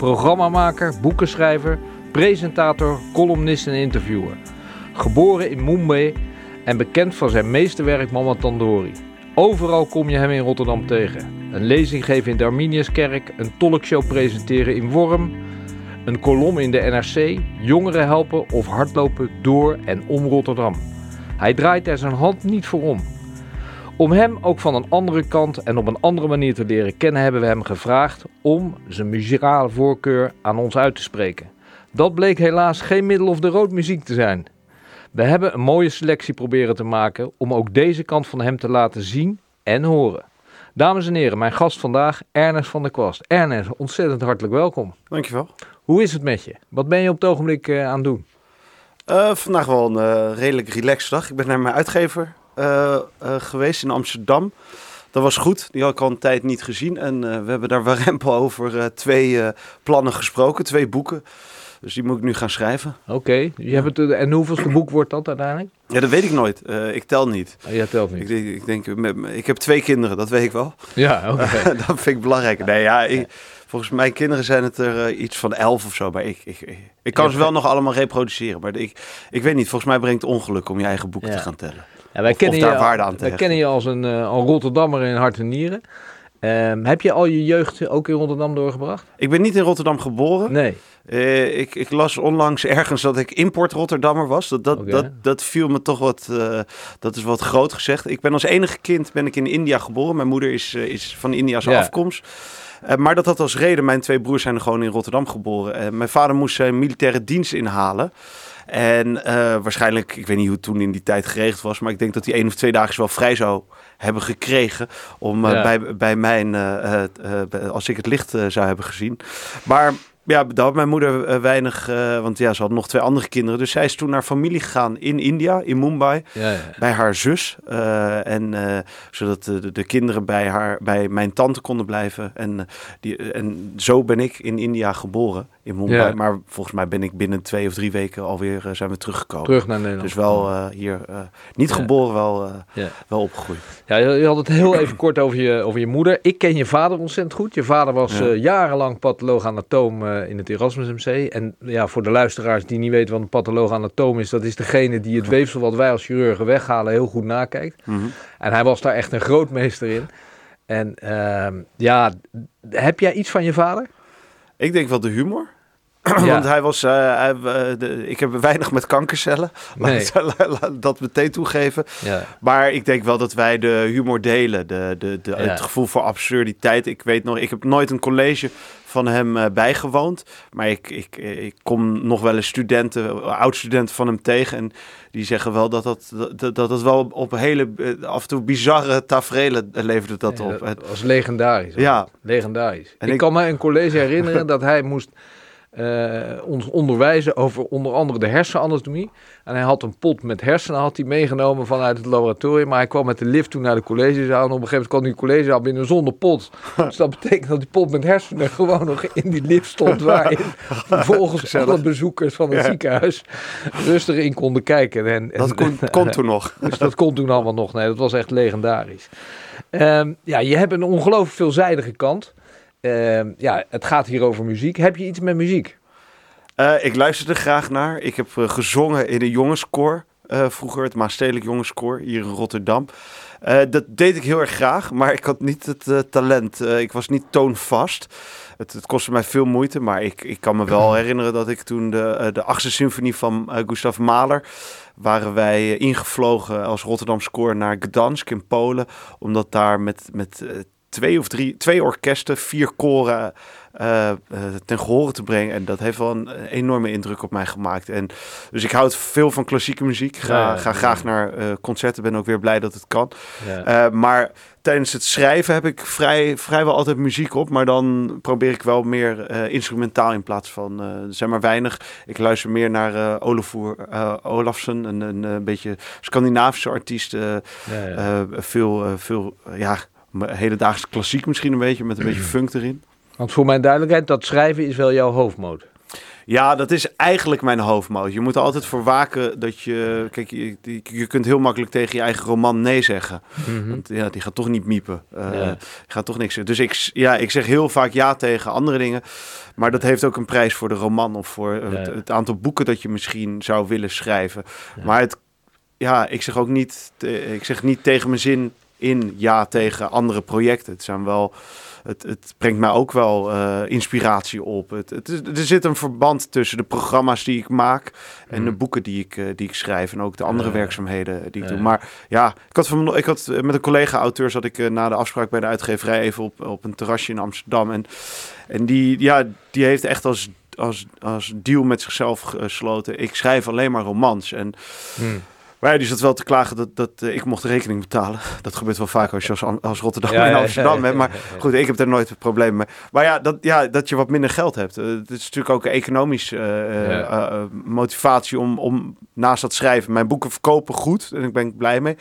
programmamaker, boekenschrijver, presentator, columnist en interviewer. Geboren in Mumbai en bekend van zijn meesterwerk Mama Tandori. Overal kom je hem in Rotterdam tegen. Een lezing geven in de Arminiuskerk, een talkshow presenteren in Worm, een kolom in de NRC, jongeren helpen of hardlopen door en om Rotterdam. Hij draait er zijn hand niet voor om. Om hem ook van een andere kant en op een andere manier te leren kennen, hebben we hem gevraagd om zijn muzikale voorkeur aan ons uit te spreken. Dat bleek helaas geen middel of de rood muziek te zijn. We hebben een mooie selectie proberen te maken om ook deze kant van hem te laten zien en horen. Dames en heren, mijn gast vandaag, Ernest van der Kwast. Ernest, ontzettend hartelijk welkom. Dankjewel. Hoe is het met je? Wat ben je op het ogenblik uh, aan het doen? Uh, vandaag wel een uh, redelijk relaxed dag. Ik ben naar mijn uitgever geweest in Amsterdam. Dat was goed. Die had ik al een tijd niet gezien. En we hebben daar warempel over twee plannen gesproken, twee boeken. Dus die moet ik nu gaan schrijven. Oké, okay. het, en hoeveelste boek wordt dat uiteindelijk? Ja, dat weet ik nooit. Uh, ik tel niet. Oh, jij telt niet? Ik, ik denk, ik heb twee kinderen, dat weet ik wel. Ja, oké. Okay. dat vind ik belangrijk. Nee, ja, ik, volgens mijn kinderen zijn het er uh, iets van elf of zo. Maar ik, ik, ik, kan ze wel nog allemaal reproduceren. Maar ik, ik weet niet, volgens mij brengt het ongeluk om je eigen boeken ja. te gaan tellen. Ja, wij of, kennen of daar je, waarde aan te Wij kennen je als een, een Rotterdammer in hart en nieren. Um, heb je al je jeugd ook in Rotterdam doorgebracht? Ik ben niet in Rotterdam geboren. Nee. Uh, ik, ik, las onlangs ergens dat ik import Rotterdammer was. Dat, dat, okay. dat, dat viel me toch wat, uh, dat is wat groot gezegd. Ik ben als enige kind ben ik in India geboren. Mijn moeder is, uh, is van Indiase ja. afkomst. maar dat had als reden, mijn twee broers zijn gewoon in Rotterdam geboren. mijn vader moest zijn militaire dienst inhalen. En uh, waarschijnlijk, ik weet niet hoe het toen in die tijd geregeld was, maar ik denk dat hij één of twee dagen wel vrij zou hebben gekregen om ja. bij, bij mijn, uh, als ik het licht zou hebben gezien. Maar ja, daar had mijn moeder weinig, uh, want ja, ze had nog twee andere kinderen. Dus zij is toen naar familie gegaan in India, in Mumbai, ja, ja. bij haar zus. Uh, en zodat de, de, kinderen bij, haar, bij mijn tante konden blijven. En, die, en zo ben ik in India geboren, in Mumbai. Ja. Maar volgens mij ben ik binnen twee of drie weken alweer zijn we teruggekomen. Terug naar Nederland. Dus wel hier, niet geboren, wel, wel opgegroeid. Ja, je had het heel even kort over je, over je moeder. Ik ken je vader ontzettend goed. Je vader was jarenlang patholoog anatoom in het Erasmus MC. En ja, voor de luisteraars die niet weten wat een patholoog anatoom is, dat is degene die het weefsel wat wij als chirurgen weghalen heel goed nakijkt. Mm -hmm. En hij was daar echt een grootmeester in. En uh, ja, heb jij iets van je vader? Ik denk wel de humor. Ja. Want hij was, uh, hij, uh, de, ik heb weinig met kankercellen. Nee. Laat dat meteen toegeven. Ja. Maar ik denk wel dat wij de humor delen. De, de, de, Ja. Het gevoel voor absurditeit. Ik weet nog, ik heb nooit een college van hem uh, bijgewoond. Maar ik, ik, ik kom nog wel eens studenten, oud-studenten van hem tegen. En die zeggen wel dat dat, dat, dat, dat wel op hele, af en toe bizarre tafereelen leverde dat op. dat was legendarisch. Ja. Legendarisch. En ik, ik- kan me een college herinneren dat hij moest eh, ons onderwijzen over onder andere de hersenanatomie. En hij had een pot met hersenen had hij meegenomen vanuit het laboratorium. Maar hij kwam met de lift toen naar de collegezaal. En op een gegeven moment kwam die collegezaal binnen zonder pot. dus dat betekent dat die pot met hersenen gewoon nog in die lift stond. Waarin vervolgens alle bezoekers van het Ja. ziekenhuis rustig in konden kijken. En, en, Dat kon, kon toen nog. dus dat kon toen allemaal nog. Nee, dat was echt legendarisch. Ehm, ja, je hebt een ongelooflijk veelzijdige kant. Ehm, ja, het gaat hier over muziek. Heb je iets met muziek? Uh, ik luisterde graag naar. Ik heb uh, gezongen in een jongenskoor. Uh, vroeger het Maastedelijk Jongenskoor hier in Rotterdam. Dat deed ik heel erg graag, maar ik had niet het talent. Ik was niet toonvast. Het, het, kostte mij veel moeite, maar ik, ik kan me wel herinneren dat ik toen de, de achtste symfonie van Gustav Mahler waren wij ingevlogen als Rotterdamse koor naar Gdansk in Polen, omdat daar met, met twee of drie, twee orkesten, vier koren uh, uh, ten gehore te brengen. En dat heeft wel een enorme indruk op mij gemaakt. En, dus ik houd veel van klassieke muziek. Ga, ja, ga ja. graag naar uh, concerten. Ben ook weer blij dat het kan. maar tijdens het schrijven heb ik vrij, vrijwel altijd muziek op. Maar dan probeer ik wel meer eh, instrumentaal in plaats van... er zijn maar weinig. Ik luister meer naar Olafur Olafsen. Een, een, een, beetje Scandinavische artiest. veel, veel ja, hedendaagse klassiek misschien een beetje. Met een beetje funk erin. Want voor mijn duidelijkheid, dat schrijven is wel jouw hoofdmoot. Ja, dat is eigenlijk mijn hoofdmoot. Je moet er altijd voor waken dat je... Kijk, je, je kunt heel makkelijk tegen je eigen roman nee zeggen. Mhm. Want ja, die gaat toch niet miepen. Eh Ja. die gaat toch niks Dus ik, ja, ik zeg heel vaak ja tegen andere dingen. Maar dat heeft ook een prijs voor de roman of voor het, aantal boeken dat je misschien zou willen schrijven. Ja. Maar het, ja, ik zeg ook niet, ik zeg niet tegen mijn zin in ja tegen andere projecten. Het zijn wel, het, het brengt mij ook wel eh, inspiratie op. Het, het is, er zit een verband tussen de programma's die ik maak en de Mhm. boeken die ik, eh, die ik schrijf en ook de andere werkzaamheden die ik doe. Maar ja, ik had, van, ik had eh, met een collega-auteur zat ik na de afspraak bij de uitgeverij even op, op een terrasje in Amsterdam. En, en die, ja, die heeft echt als, als, als deal met zichzelf gesloten. Ik schrijf alleen maar romans. En Hmm. Maar ja, die zat wel te klagen dat, dat eh, ik mocht de rekening betalen. Dat gebeurt wel vaak als je als, als Rotterdam Ja, en Amsterdam bent. Maar goed, ik heb daar nooit een probleem mee. Maar ja, dat, ja, dat je wat minder geld hebt. Eh, Het is natuurlijk ook een economische Ja. eh, eh, motivatie om, om naast dat schrijven. Mijn boeken verkopen goed en ik ben blij mee.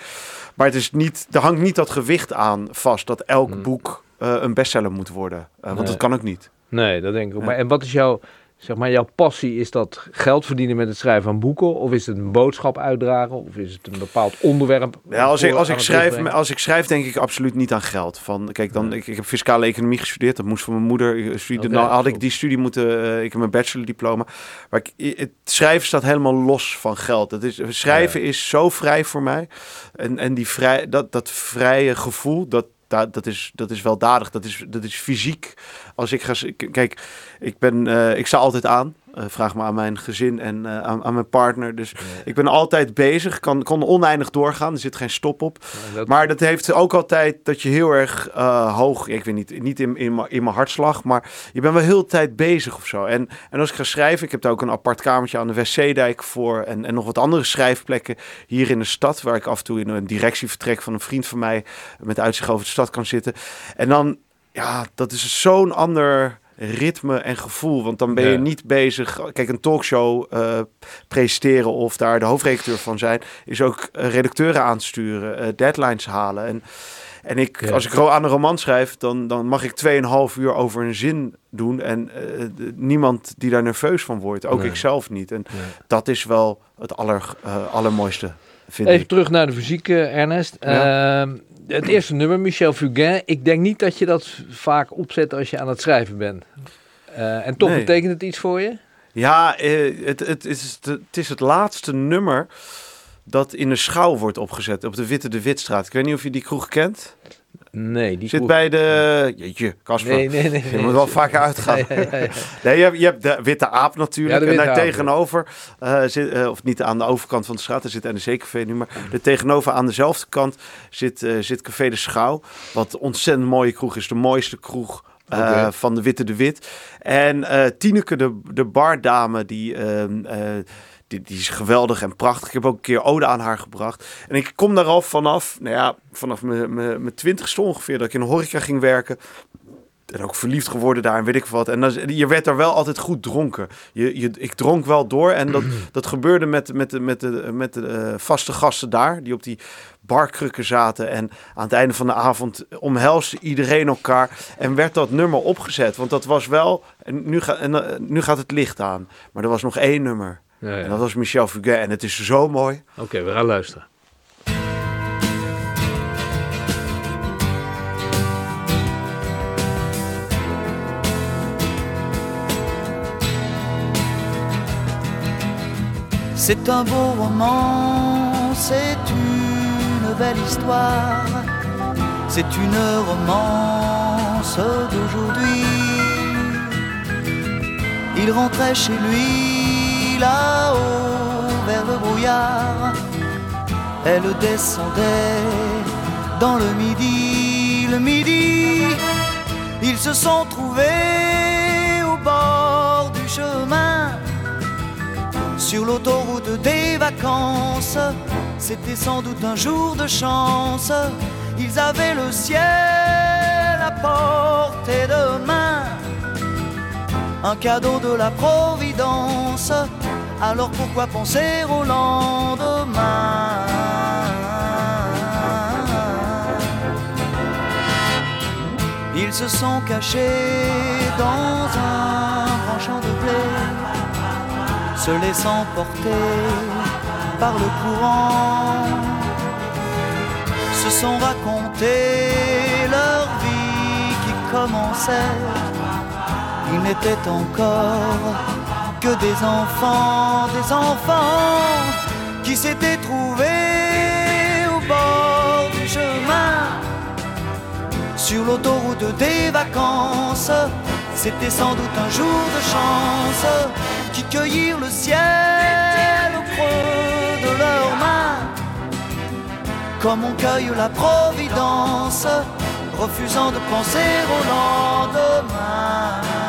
Maar het is niet, er hangt niet dat gewicht aan vast dat elk Hmm. boek een bestseller moet worden. Want Nee. dat kan ook niet. Nee, dat denk ik ook. Maar, en wat is jouw, zeg maar, jouw passie? Is dat geld verdienen met het schrijven van boeken? Of is het een boodschap uitdragen? Of is het een bepaald onderwerp? Ja, als ik, als, ik schrijf, als ik schrijf, denk ik absoluut niet aan geld. Van, kijk, dan, ik, ik heb fiscale economie gestudeerd. Dat moest van mijn moeder. Ik studeerde- Oké, nou, had ik die studie moeten... eh, ik heb mijn bachelordiploma. Maar ik, het schrijven staat helemaal los van geld. Het is, schrijven is zo vrij voor mij. En, en die vrij, dat, dat vrije gevoel, dat, dat, dat, is, dat is weldadig. Dat is, dat is fysiek. Als ik ga... Kijk, ik, ben, eh, ik sta altijd aan. Eh, vraag me aan mijn gezin en eh, aan, aan mijn partner. Dus Ja. ik ben altijd bezig. Kan, kan oneindig doorgaan. Er zit geen stop op. Ja, dat- Maar dat heeft ook altijd dat je heel erg hoog, ik weet niet, niet in, in, mijn- in mijn hartslag, maar je bent wel heel de tijd bezig of zo. En, en als ik ga schrijven, ik heb daar ook een apart kamertje aan de Westzeedijk voor en, en nog wat andere schrijfplekken hier in de stad, waar ik af en toe in een directievertrek van een vriend van mij met uitzicht over de stad kan zitten. En dan, ja, dat is zo'n ander ritme en gevoel, want dan ben je Ja. niet bezig. Kijk, een talkshow eh, presenteren of daar de hoofdredacteur van zijn, is ook eh, redacteuren aansturen, eh, deadlines halen. En, en ik, Ja. als ik aan een roman schrijf, dan, dan mag ik 2,5 uur over een zin doen. En niemand die daar nerveus van wordt, ook Nee. ik zelf niet. En dat is wel het aller, allermooiste, vind Even ik. terug naar de fysiek, eh, Ernest. Ja. Het eerste nummer, Michel Fugain. Ik denk niet dat je dat vaak opzet als je aan het schrijven bent. Eh, en toch Nee. betekent het iets voor je? Ja, eh, het, het, is het, het is het laatste nummer dat in de schouw wordt opgezet op de Witte de Witstraat. Ik weet niet of je die kroeg kent. Nee, die Zit bij de... Jeetje, Casper. Nee, nee, nee. Je moet wel vaker uitgaan. Nee, je hebt, je hebt de Witte Aap natuurlijk. En daar Aap, tegenover, eh, zit, eh, of niet aan de overkant van de straat, daar zit NEC-café nu, maar er tegenover aan dezelfde kant zit, eh, zit Café de Schouw. Wat een ontzettend mooie kroeg is. De mooiste kroeg van de Witte de Wit. En Tineke, de, de bardame, die... eh, die, die is geweldig en prachtig. Ik heb ook een keer ode aan haar gebracht. En ik kom daar al vanaf, nou ja, vanaf mijn- twintigste ongeveer, dat ik in de horeca ging werken. En ook verliefd geworden daar en weet ik wat. En dan, je werd daar wel altijd goed dronken. Je, je, ik dronk wel door. En dat, dat gebeurde met, met, de, met, de, met de eh, vaste gasten daar. Die op die barkrukken zaten. En aan het einde van de avond omhelsde iedereen elkaar. En werd dat nummer opgezet. Want dat was wel... En nu, ga, en, eh, nu gaat het licht aan. Maar er was nog één nummer. Ja, ja. En dat was Michel Fugain. En het is zo mooi. Oké, we gaan luisteren. C'est un beau roman, c'est une belle histoire, c'est une romance d'aujourd'hui. Il rentrait chez lui là-haut vers le brouillard, elle descendait dans le midi, le midi. Ils se sont trouvés au bord du chemin sur l'autoroute des vacances. C'était sans doute un jour de chance. Ils avaient le ciel à portée de main, un cadeau de la Providence. Alors pourquoi penser au lendemain? Ils se sont cachés dans un grand champ de blé se laissant porter par le courant, se sont racontés leur vie qui commençait. Ils n'étaient encore que des enfants, des enfants qui s'étaient trouvés au bord du chemin, sur l'autoroute des vacances. C'était sans doute un jour de chance qui cueillirent le ciel au creux de leurs mains, comme on cueille la providence, refusant de penser au lendemain.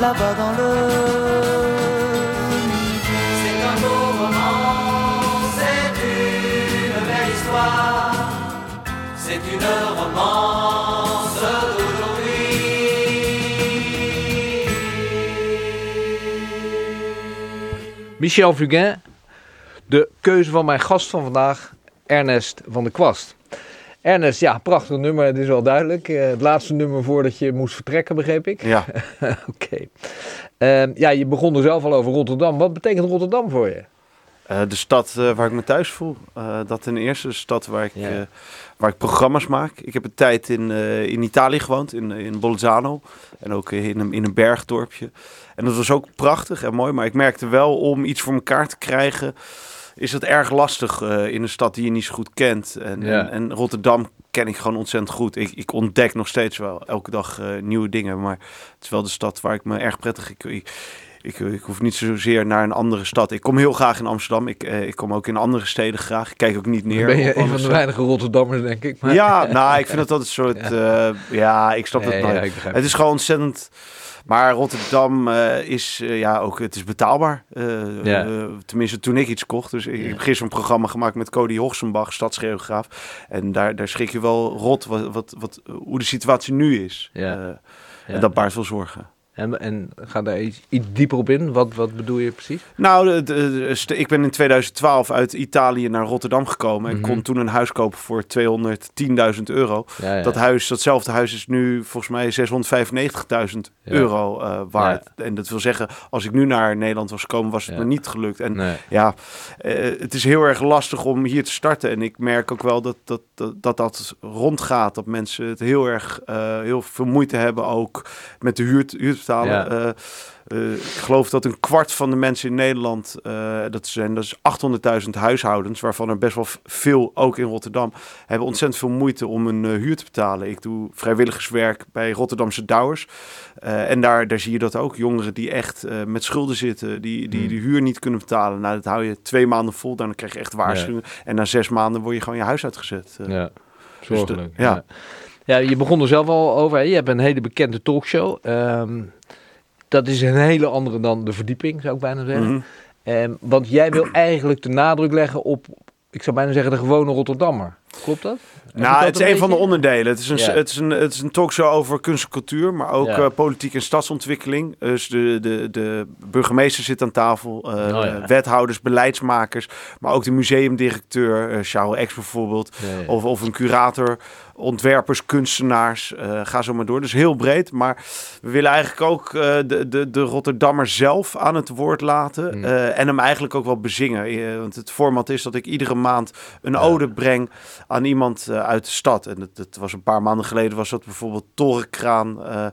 là-bas dans le midi. C'est un beau roman, c'est une belle histoire. C'est une romance d'aujourd'hui. Michel Fugain, de keuze van mijn gast van vandaag, Ernest van der Kwast. Ernest, ja, prachtig nummer, het is wel duidelijk. Eh, het laatste nummer voordat je moest vertrekken, begreep ik. Ja. Oké. Ehm, ja, je begon er zelf al over Rotterdam. Wat betekent Rotterdam voor je? Eh, de stad eh, waar ik me thuis voel. Dat ten eerste de stad waar ik, Ja. waar ik programma's maak. Ik heb een tijd in, in Italië gewoond, in, in Bolzano. En ook in een, in een bergdorpje. En dat was ook prachtig en mooi. Maar ik merkte wel, om iets voor elkaar te krijgen... is het erg lastig eh, in een stad die je niet zo goed kent. En, Ja. en, en Rotterdam ken ik gewoon ontzettend goed. Ik, ik ontdek nog steeds wel elke dag eh, nieuwe dingen. Maar het is wel de stad waar ik me erg prettig... Ik, ik, ik, ik hoef niet zozeer naar een andere stad. Ik kom heel graag in Amsterdam. Ik, eh, ik kom ook in andere steden graag. Ik kijk ook niet neer. Ben je een van de weinige Rotterdammers, denk ik. Maar... Ja, nou, ik vind het altijd een soort... Ja, ja ik snap Nee, het ja, nooit. ik begrijp Het is gewoon ontzettend... Maar Rotterdam eh, is eh, ja ook, het is betaalbaar. Eh, Ja. tenminste, toen ik iets kocht. Dus ik, heb gisteren een programma gemaakt met Cody Hochsenbach, stadsgeograaf. En daar, daar schrik je wel rot wat, wat, wat, hoe de situatie nu is. Ja. En dat baart veel zorgen. En, en ga daar iets, iets dieper op in. Wat, wat bedoel je precies? Nou, de, de- de- st- ik ben in 2012 uit Italië naar Rotterdam gekomen. En Mhm. kon toen een huis kopen voor 210.000 euro. Ja, ja. Dat huis, datzelfde huis is nu volgens mij 695.000 Ja. euro eh, waard. En dat wil zeggen, als ik nu naar Nederland was gekomen, was het me niet gelukt. En Nee. ja, eh, het is heel erg lastig om hier te starten. En ik merk ook wel dat dat, dat, dat, dat rondgaat. Dat mensen het heel erg eh, heel veel moeite hebben ook met de huur, betalen. Ja. Eh, eh, ik geloof dat een kwart van de mensen in Nederland, eh, dat zijn dat is 800.000 huishoudens, waarvan er best wel veel, ook in Rotterdam, hebben ontzettend veel moeite om een eh, huur te betalen. Ik doe vrijwilligerswerk bij Rotterdamse Douwers. Eh, en daar, daar zie je dat ook. Jongeren die echt eh, met schulden zitten, die, die Hmm. de huur niet kunnen betalen. Nou, dat hou je twee maanden vol, dan krijg je echt waarschuwingen. En na zes maanden word je gewoon je huis uitgezet. Eh, Ja, zorgelijk. de- ja. ja. Ja. je begon er zelf al over. hè. Je hebt een hele bekende talkshow. Ehm, dat is een hele andere dan de verdieping, zou ik bijna zeggen. Ehm, want jij wil eigenlijk de nadruk leggen op, ik zou bijna zeggen, de gewone Rotterdammer. Klopt dat? Nou, het is een van de onderdelen. Het is een, Ja. het is een, het is een talkshow over kunst en cultuur, maar ook Ja. eh, politiek en stadsontwikkeling. Dus de, de, de burgemeester zit aan tafel, eh, Oh, ja. wethouders, beleidsmakers, maar ook de museumdirecteur, eh Charles X bijvoorbeeld, of, of een curator. ontwerpers, kunstenaars, ga zo maar door. Dus heel breed. Maar we willen eigenlijk ook de, de, de Rotterdammer zelf aan het woord laten. Mm. eh, en hem eigenlijk ook wel bezingen. Want het format is dat ik iedere maand een ode breng aan iemand eh, uit de stad. En dat, was een paar maanden geleden was dat bijvoorbeeld Torenkraan, eh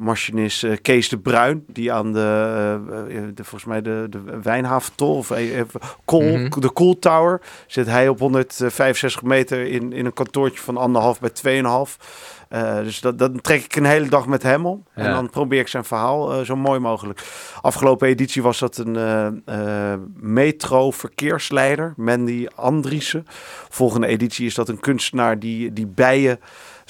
machinist eh, Kees de Bruin. Die aan de, eh, eh, de volgens mij de, de Wijnhaventol of Kool, Mhm. de Cool Tower. Zit hij op 165 meter in, in een kantoortje van anderhalf bij 2,5. Eh, dus dat, dan trek ik een hele dag met hem om. En dan probeer ik zijn verhaal zo mooi mogelijk. Afgelopen editie was dat een eh, metro-verkeersleider, Mandy Andriessen. Volgende editie is dat een kunstenaar die, die bijen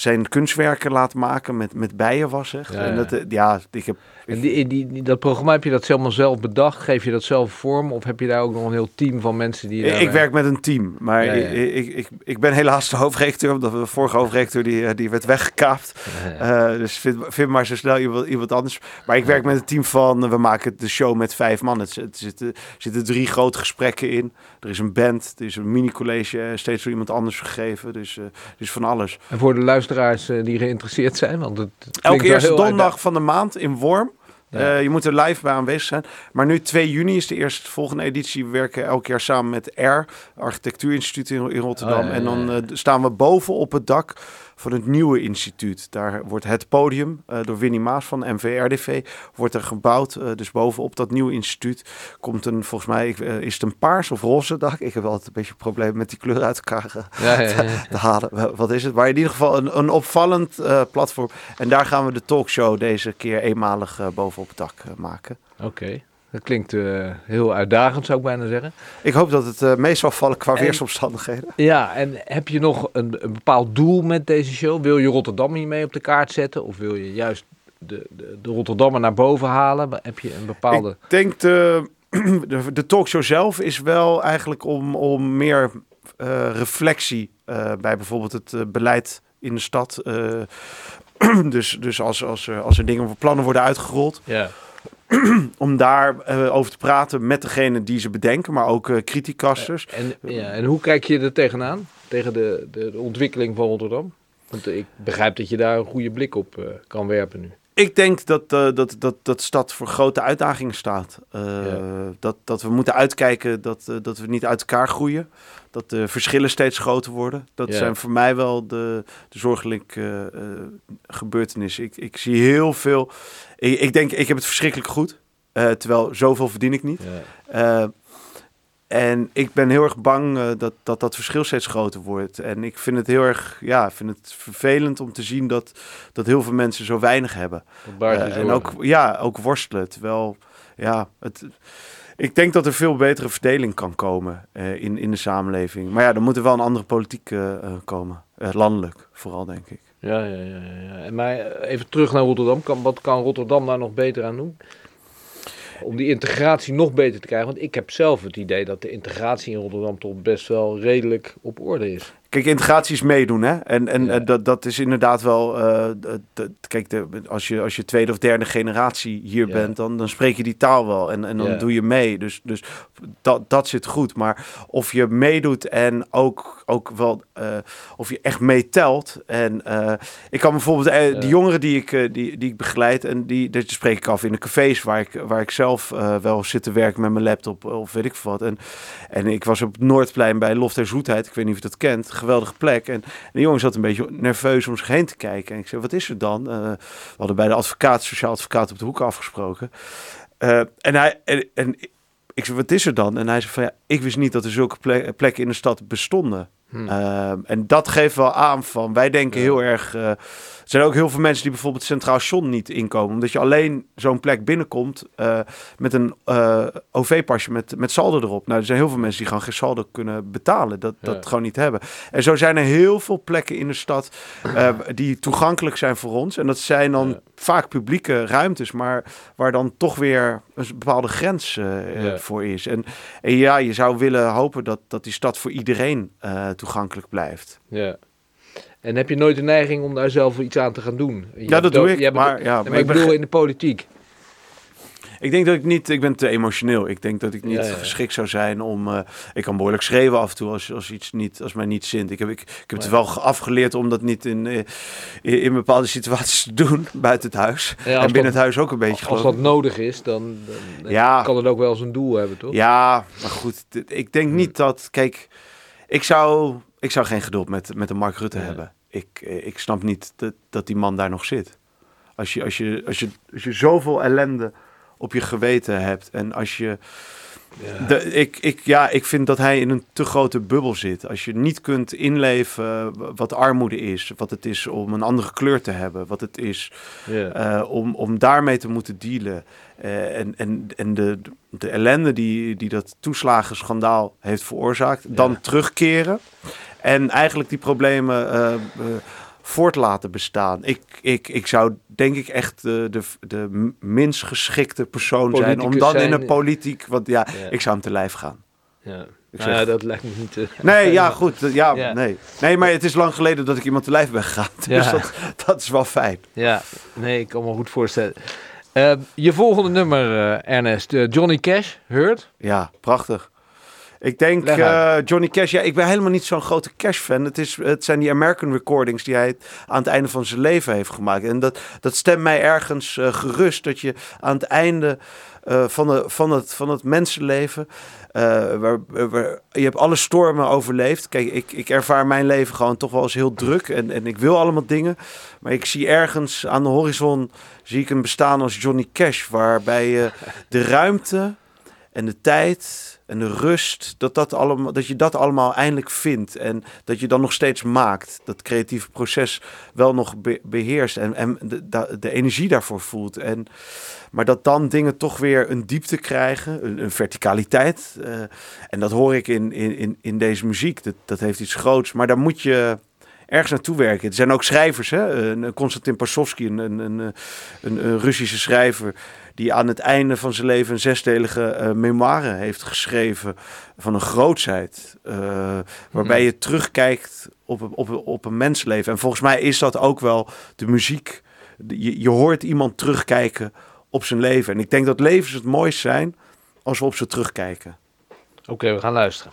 zijn kunstwerken laat maken met, met bijenwas. Echt. Ja, En dat, eh, ja, ik heb En die, die, die- dat programma, heb je dat helemaal zelf bedacht? Geef je dat zelf vorm? Of heb je daar ook nog een heel team van mensen die daar... Ik werk met een team, maar Ja. Ik, ik, ik, ik ben helaas de hoofdredacteur, omdat de vorige hoofdredacteur die, eh, die werd weggekaapt. Eh, dus vind, vind maar zo snel iemand, iemand anders. Maar ik werk met een team van, we maken de show met vijf man. Het, het zitten, er zitten drie grote gesprekken in. Er is een band, er is een mini-college, steeds door iemand anders gegeven. Dus, eh dus van alles. En voor de luisteraars eh, die geïnteresseerd zijn, want het, Elke eerste donderdag van de maand in Worm. Ja. Eh, je moet er live bij aanwezig zijn. Maar nu 2 juni is de eerste volgende editie. We werken elk jaar samen met R, Architectuurinstituut in, in Rotterdam. Oh, ja, En dan eh, staan we boven op het dak van het nieuwe instituut. Daar wordt het podium eh, door Winnie Maas van MVRDV wordt er gebouwd. Eh, dus bovenop dat nieuwe instituut komt een, volgens mij, eh, is het een paars of roze dak? Ik heb wel altijd een beetje problemen met die kleuren uit elkaar Ja, ja, ja. te halen. Wat is het? Maar in ieder geval een, een opvallend platform. En daar gaan we de talkshow deze keer eenmalig bovenop het dak maken. Oké. Dat klinkt eh, heel uitdagend, zou ik bijna zeggen. Ik hoop dat het eh mee zal vallen qua En- weersomstandigheden. Ja, en heb je nog een, een bepaald doel met deze show? Wil je Rotterdam hiermee op de kaart zetten? Of wil je juist de, de, de Rotterdammer naar boven halen? Heb je een bepaalde... Ik denk de, de, de talkshow zelf is wel eigenlijk om, om meer eh, reflectie bij bijvoorbeeld het beleid in de stad. dus dus als, als, er, als er dingen of plannen worden uitgerold, Ja. om daar eh, over te praten met degene die ze bedenken, maar ook criticasters. En, ja, en hoe kijk je er tegenaan? Tegen de, de, de ontwikkeling van Rotterdam? Want ik begrijp dat je daar een goede blik op eh, kan werpen nu. Ik denk dat, eh, dat, dat, dat stad voor grote uitdagingen staat. Eh, Ja. dat, dat we moeten uitkijken dat, eh, dat we niet uit elkaar groeien. Dat de verschillen steeds groter worden. Dat Ja. zijn voor mij wel de, de zorgelijke gebeurtenissen. Ik, ik zie heel veel. Ik, ik denk, ik heb het verschrikkelijk goed. Terwijl zoveel verdien ik niet. Ja. En ik ben heel erg bang eh, dat, dat dat verschil steeds groter wordt. En ik vind het heel erg, ja, vind het vervelend om te zien dat, dat heel veel mensen zo weinig hebben. Eh, en ook, ja, ook worstelen. Terwijl, ja, het, ik denk dat er veel betere verdeling kan komen eh, in, in de samenleving. Maar ja, er moet er wel een andere politiek komen. Landelijk, vooral, denk ik. Ja, ja, ja. ja. En maar even terug naar Rotterdam. Kan, wat kan Rotterdam daar nog beter aan doen? Om die integratie nog beter te krijgen. Want ik heb zelf het idee dat de integratie in Rotterdam toch best wel redelijk op orde is. Kijk, integratie is meedoen, hè? En, en Ja. eh, dat, dat is inderdaad wel. eh, kijk, de, als, je, als je tweede of derde generatie hier Ja. bent, dan, dan spreek je die taal wel. En, en dan Ja. doe je mee. Dus, dus dat, dat zit goed. Maar of je meedoet en ook, ook wel. eh, of je echt meetelt. En ik kan bijvoorbeeld. Die jongeren die ik, die, die ik begeleid. En die, dat spreek ik af in de cafés waar ik, waar ik zelf wel zit te werken met mijn laptop. Of weet ik veel wat. En, en ik was op het Noordplein bij Loft en Zoetheid. Ik weet niet of je dat kent. Geweldige plek. En de jongen zat een beetje nerveus om zich heen te kijken. En ik zei, wat is er dan? Eh, we hadden bij de advocaat, sociaal advocaat op de hoek afgesproken. Eh, en hij... En, en ik zei, wat is er dan? En hij zei van, ja, ik wist niet dat er zulke ple- plekken in de stad bestonden. Hm. Ehm, en dat geeft wel aan van, wij denken Ja. heel erg... eh, zijn ook heel veel mensen die bijvoorbeeld Centraal Station niet inkomen. Omdat je alleen zo'n plek binnenkomt eh, met een eh, OV-pasje met, met saldo erop. Nou, er zijn heel veel mensen die gewoon geen saldo kunnen betalen. Dat, Ja. dat gewoon niet hebben. En zo zijn er heel veel plekken in de stad eh, die toegankelijk zijn voor ons. En dat zijn dan Ja. vaak publieke ruimtes, maar waar dan toch weer een bepaalde grens Ja. voor is. En, en ja, je zou willen hopen dat, dat die stad voor iedereen toegankelijk blijft. Ja. En heb je nooit de neiging om daar zelf iets aan te gaan doen? Je Ja, dat doe ook- ik, hebt maar ja, maar maar ik bedoel in de politiek. Ik denk dat ik niet, ik ben te emotioneel. Ik denk dat ik niet Ja, ja. geschikt zou zijn om, eh, ik kan behoorlijk schreeuwen af en toe als, als iets niet, als mij niet zint. Ik heb, ik, ik heb het Ja. wel ge- afgeleerd om dat niet in, eh, in, in bepaalde situaties te doen, buiten het huis. En binnen dat- het huis ook een beetje, Als dat nodig is, dan, dan kan het ook wel zijn doel hebben, toch? Ja, maar goed, ik denk niet dat, kijk, ik zou, ik zou geen geduld met, met een Mark Rutte Nee. hebben. Ik, eh, ik snap niet dat, dat die man daar nog zit. Als je, als, je, als, je, als je zoveel ellende op je geweten hebt en als je... Ja. De, ik, ik, ja, ik vind dat hij in een te grote bubbel zit. Als je niet kunt inleven wat armoede is, wat het is om een andere kleur te hebben, wat het is Ja. eh, om, om daarmee te moeten dealen. Eh, en en, en de, de ellende die, die dat toeslagenschandaal heeft veroorzaakt, dan Ja. terugkeren. En eigenlijk die problemen eh, eh, voort laten bestaan. Ik, ik, ik zou denk ik echt de, de, de minst geschikte persoon zijn om dan in een politiek... Want ja, Ja. ik zou hem te lijf gaan. ja. Ik Nou zeg- dat lijkt me niet... eh, Nee, ja, goed. Ja, Ja. Nee. nee, maar het is lang geleden dat ik iemand te lijf ben gegaan. Dus Ja. dat, dat is wel fijn. Ja, nee, ik kan me goed voorstellen. Je volgende nummer, eh, Ernest. Johnny Cash, Hurt. Ja, prachtig. Ik denk eh, Johnny Cash. Ja, ik ben helemaal niet zo'n grote Cash-fan. Het, is, het zijn die American recordings die hij aan het einde van zijn leven heeft gemaakt. En dat, dat stemt mij ergens eh, gerust dat je aan het einde eh, van, de, van, het, van het mensenleven. waar, waar, je hebt alle stormen overleefd. Kijk, ik, ik ervaar mijn leven gewoon toch wel als heel druk. En, en ik wil allemaal dingen. Maar ik zie ergens aan de horizon zie ik een bestaan als Johnny Cash. Waarbij je de ruimte en de tijd en rust, dat, dat, allemaal, dat je dat allemaal eindelijk vindt. En dat je dan nog steeds maakt. Dat creatieve proces wel nog be- beheerst. En, en de, de, energie daarvoor voelt. En, maar dat dan dingen toch weer een diepte krijgen, een, een verticaliteit. eh, en dat hoor ik in, in, in, deze muziek. Dat, dat heeft iets groots. Maar daar moet je ergens naartoe werken. Er zijn ook schrijvers, hè? Een Konstantin Pasovsky, een, een, een, een Russische schrijver, die aan het einde van zijn leven een zesdelige eh, memoire heeft geschreven van een grootsheid. eh, waarbij je terugkijkt op, een- op, een- op een mensleven. En volgens mij is dat ook wel de muziek. Je, je hoort iemand terugkijken op zijn leven. En ik denk dat levens het mooist zijn als we op ze terugkijken. Oké, we gaan luisteren.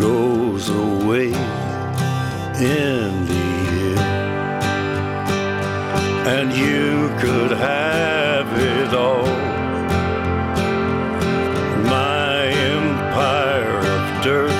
goes away in the end. And you could have it all. My empire of dirt.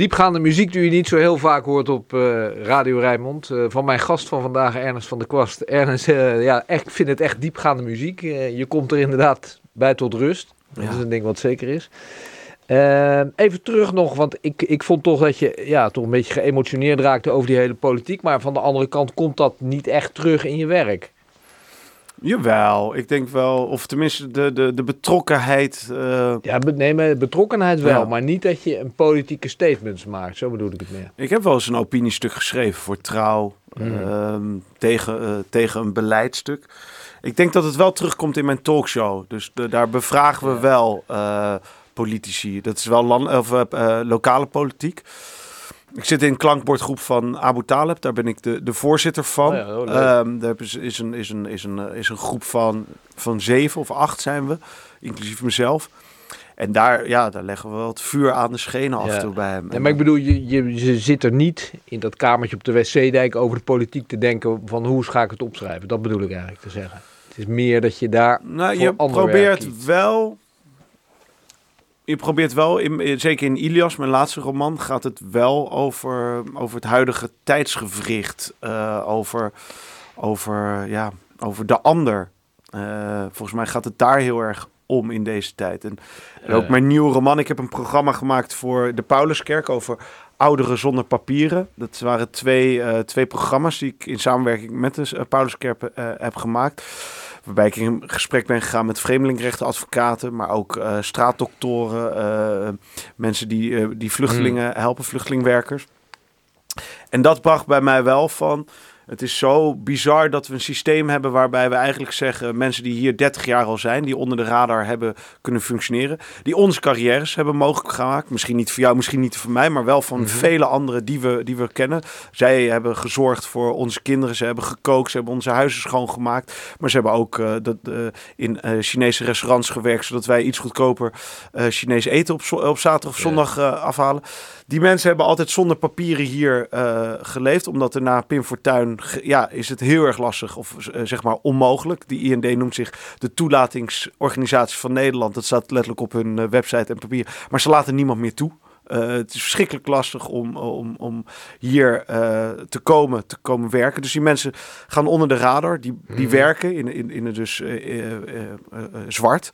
Diepgaande muziek die je niet zo heel vaak hoort op eh, Radio Rijnmond. Eh, van mijn gast van vandaag, Ernest van der Kwast. Ernest, eh, ja, echt, ik vind het echt diepgaande muziek. Je komt er inderdaad bij tot rust. Dat Ja. is een ding wat zeker is. Even terug nog, want ik, ik vond toch dat je ja, toch een beetje geëmotioneerd raakte over die hele politiek. Maar van de andere kant komt dat niet echt terug in je werk. Jawel, ik denk wel, of tenminste de, de, de betrokkenheid. eh, Ja, nee, maar betrokkenheid wel, Ja. maar niet dat je een politieke statements maakt. Zo bedoel ik het meer. ik heb wel eens een opiniestuk geschreven voor Trouw Mm. ehm, tegen, eh, tegen een beleidstuk. Ik denk dat het wel terugkomt in mijn talkshow. Dus de- daar bevragen we wel eh, politici. Dat is wel land, of, lokale politiek. Ik zit in een klankbordgroep van Abu Taleb. Daar ben ik de, de voorzitter van. Oh ja, oh. Ehm, daar is, is, een, is, een, is, een, eh, is een groep van, van zeven of acht zijn we, inclusief mezelf. En daar, ja, daar leggen we wel het vuur aan de schenen af en Ja. toe bij hem. Maar ik bedoel, je, je, je zit er niet in dat kamertje op de wc-dijk over de politiek te denken van hoe ga ik het opschrijven. Dat bedoel ik eigenlijk te zeggen. Het is meer dat je daar Nou, je probeert wel. Je probeert wel, in, in- zeker in Ilias, mijn laatste roman, gaat het wel over, over het huidige tijdsgewricht. eh, over, over, ja, over de ander. Eh, volgens mij gaat het daar heel erg om in deze tijd. En, en ook mijn nieuwe roman. Ik heb een programma gemaakt voor de Pauluskerk over ouderen zonder papieren. Dat waren twee, eh, twee programma's die ik in samenwerking met de eh, Pauluskerk eh, heb gemaakt. Waarbij ik in gesprek ben gegaan met vreemdelingenrechtenadvocaten, maar ook eh, straatdoktoren, mensen die, die vluchtelingen helpen, vluchtelingwerkers. En dat bracht bij mij wel van. Het is zo bizar dat we een systeem hebben waarbij we eigenlijk zeggen: mensen die hier 30 jaar al zijn, die onder de radar hebben kunnen functioneren, die onze carrières hebben mogelijk gemaakt. Misschien niet voor jou, misschien niet voor mij, maar wel van Mhm. vele anderen die we, die we kennen. Zij hebben gezorgd voor onze kinderen, ze hebben gekookt, ze hebben onze huizen schoongemaakt. Maar ze hebben ook eh, dat, eh, in eh, Chinese restaurants gewerkt, zodat wij iets goedkoper Chinees eten op, zaterdag of zondag afhalen. Die mensen hebben altijd zonder papieren hier geleefd, omdat er na Pim Fortuyn ja, is het heel erg lastig of eh, zeg maar onmogelijk. Die IND noemt zich de toelatingsorganisatie van Nederland. Dat staat letterlijk op hun eh, website en papier. Maar ze laten niemand meer toe. Eh, het is verschrikkelijk lastig om, om, om hier te, komen, te komen werken. Dus die mensen gaan onder de radar. Die, die Mhm. werken in, in, in het dus zwart.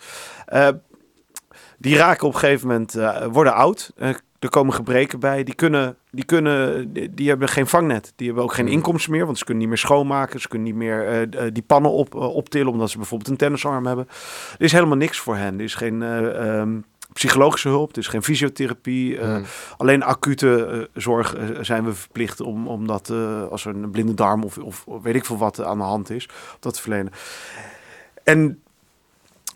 Die raken op een gegeven moment, worden oud. Er komen gebreken bij. Die, kunnen, die, kunnen, die, hebben geen vangnet. Die hebben ook geen Mhm. inkomsten meer. Want ze kunnen niet meer schoonmaken. Ze kunnen niet meer eh, eh, die pannen op, eh, optillen. Omdat ze bijvoorbeeld een tennisarm hebben. Er is helemaal niks voor hen. Er is geen... eh, ehm, Psychologische hulp, er is geen fysiotherapie. eh, Mm. Alleen acute zorg zijn we verplicht om, om dat eh, als er een blinde darm of, of weet ik veel wat aan de hand is, dat te verlenen. En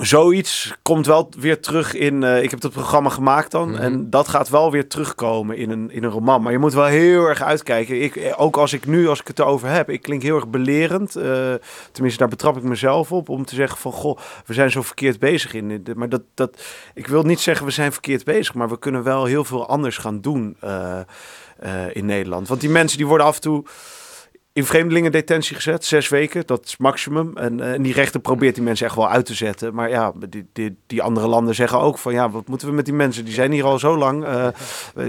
zoiets komt wel weer terug in. eh, ik heb dat programma gemaakt dan. Mhm. En dat gaat wel weer terugkomen in een, in een roman. Maar je moet wel heel erg uitkijken. Ik, eh, ook als ik nu, als ik het erover heb, ik klink heel erg belerend. eh, tenminste, daar betrap ik mezelf op. Om te zeggen van goh, we zijn zo verkeerd bezig in. Maar dat, dat, ik wil niet zeggen we zijn verkeerd bezig. Maar we kunnen wel heel veel anders gaan doen in Nederland. Want die mensen die worden af en toe in vreemdelingendetentie gezet, zes weken, dat is maximum. En, eh, en die rechter probeert die mensen echt wel uit te zetten. Maar ja, die, die, die andere landen zeggen ook van ja, wat moeten we met die mensen? Die zijn hier al zo lang. eh,